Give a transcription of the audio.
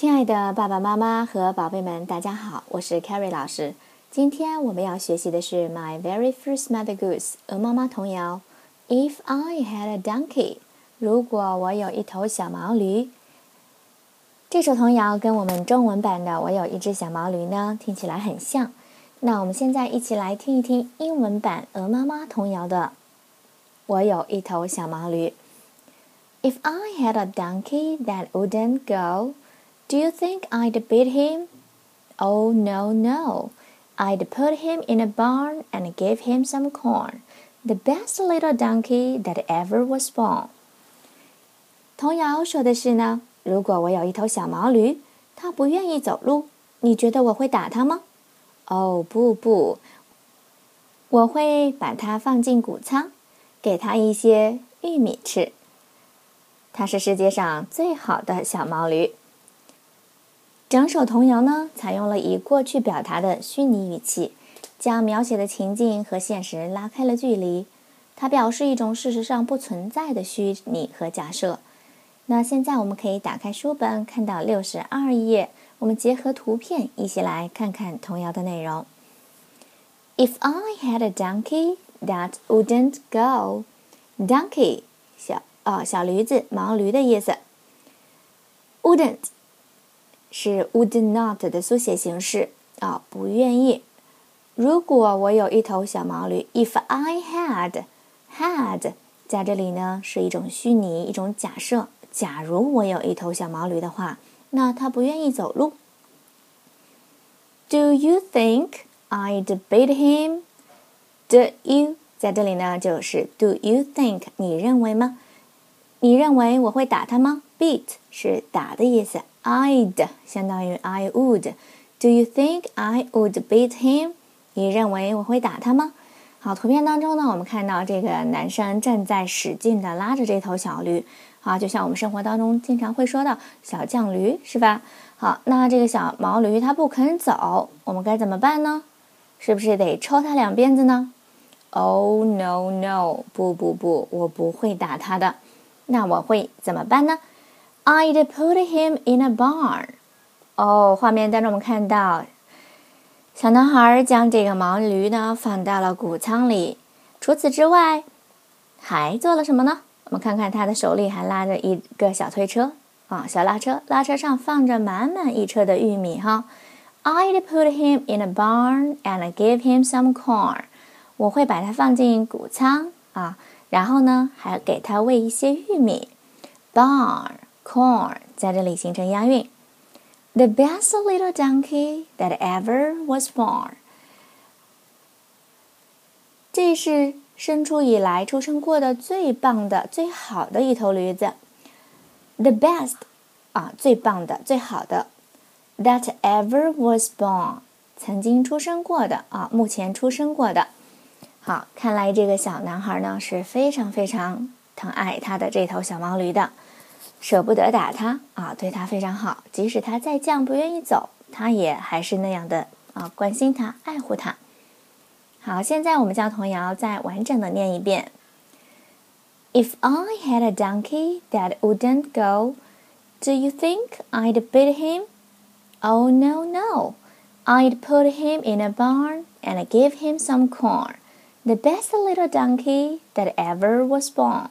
亲爱的爸爸妈妈和宝贝们，大家好，我是 Carrie 老师。今天我们要学习的是《My Very First Mother Goose》鹅妈妈童谣。If I had a donkey，如果我有一头小毛驴。这首童谣跟我们中文版的《我有一只小毛驴》呢，听起来很像。那我们现在一起来听一听英文版鹅妈妈童谣的《我有一头小毛驴》。If I had a donkey that wouldn't go, do you think I'd beat him? Oh, no, no. I'd put him in a barn and give him some corn. The best little donkey that ever was born. 童谣说的是呢，如果我有一头小毛驴，它不愿意走路，你觉得我会打它吗？哦，不不，我会把它放进谷仓，给它一些玉米吃。它是世界上最好的小毛驴。 整首童谣呢，采用了以过去表达的虚拟语气，将描写的情境和现实拉开了距离。它表示一种事实上不存在的虚拟和假设。那现在我们可以打开书本，看到六十二页，我们结合图片一起来看看童谣的内容。If I had a donkey that wouldn't go, donkey 小。哦，小驴子、毛驴的意思。Wouldn't 是 would not 的缩写形式啊，不愿意。如果我有一头小毛驴，If I had had 在这里呢是一种虚拟，一种假设。假如我有一头小毛驴的话，那它不愿意走路。Do you think I'd beat him? Do you 在这里呢就是 Do you think 你认为吗？你认为我会打他吗？Beat 是打的意思，I'd 相当于 I would。Do you think I would beat him？你认为我会打他吗？好，图片当中呢，我们看到这个男生正在使劲的拉着这头小驴，啊，就像我们生活当中经常会说到小犟驴，是吧？好，那这个小毛驴它不肯走，我们该怎么办呢？是不是得抽它两鞭子呢？Oh no no，不不不，我不会打它的。那我会怎么办呢？I'd put him in a barn。哦，画面当中我们看到，小男孩将这个毛驴呢放到了谷仓里。除此之外，还做了什么呢？我们看看他的手里还拉着一个小推车啊，小拉车，拉车上放着满满一车的玉米哈。I'd put him in a barn and give him some corn。我会把它放进谷仓啊。然后呢，还给它喂一些玉米，barn corn 在这里形成押韵。The best little donkey that ever was born。这是生出以来出生过的最棒的、最好的一头驴子。The best 啊，最棒的、最好的。That ever was born，曾经出生过的啊，目前出生过的。好，看来这个小男孩呢是非常非常疼爱他的这头小毛驴的，舍不得打他啊，对他非常好。即使他再犟不愿意走，他也还是那样的啊，关心他，爱护他。好，现在我们将童谣再完整的念一遍。If I had a donkey that wouldn't go, do you think I'd beat him? Oh no no, I'd put him in a barn and give him some corn. The best little donkey that ever was born.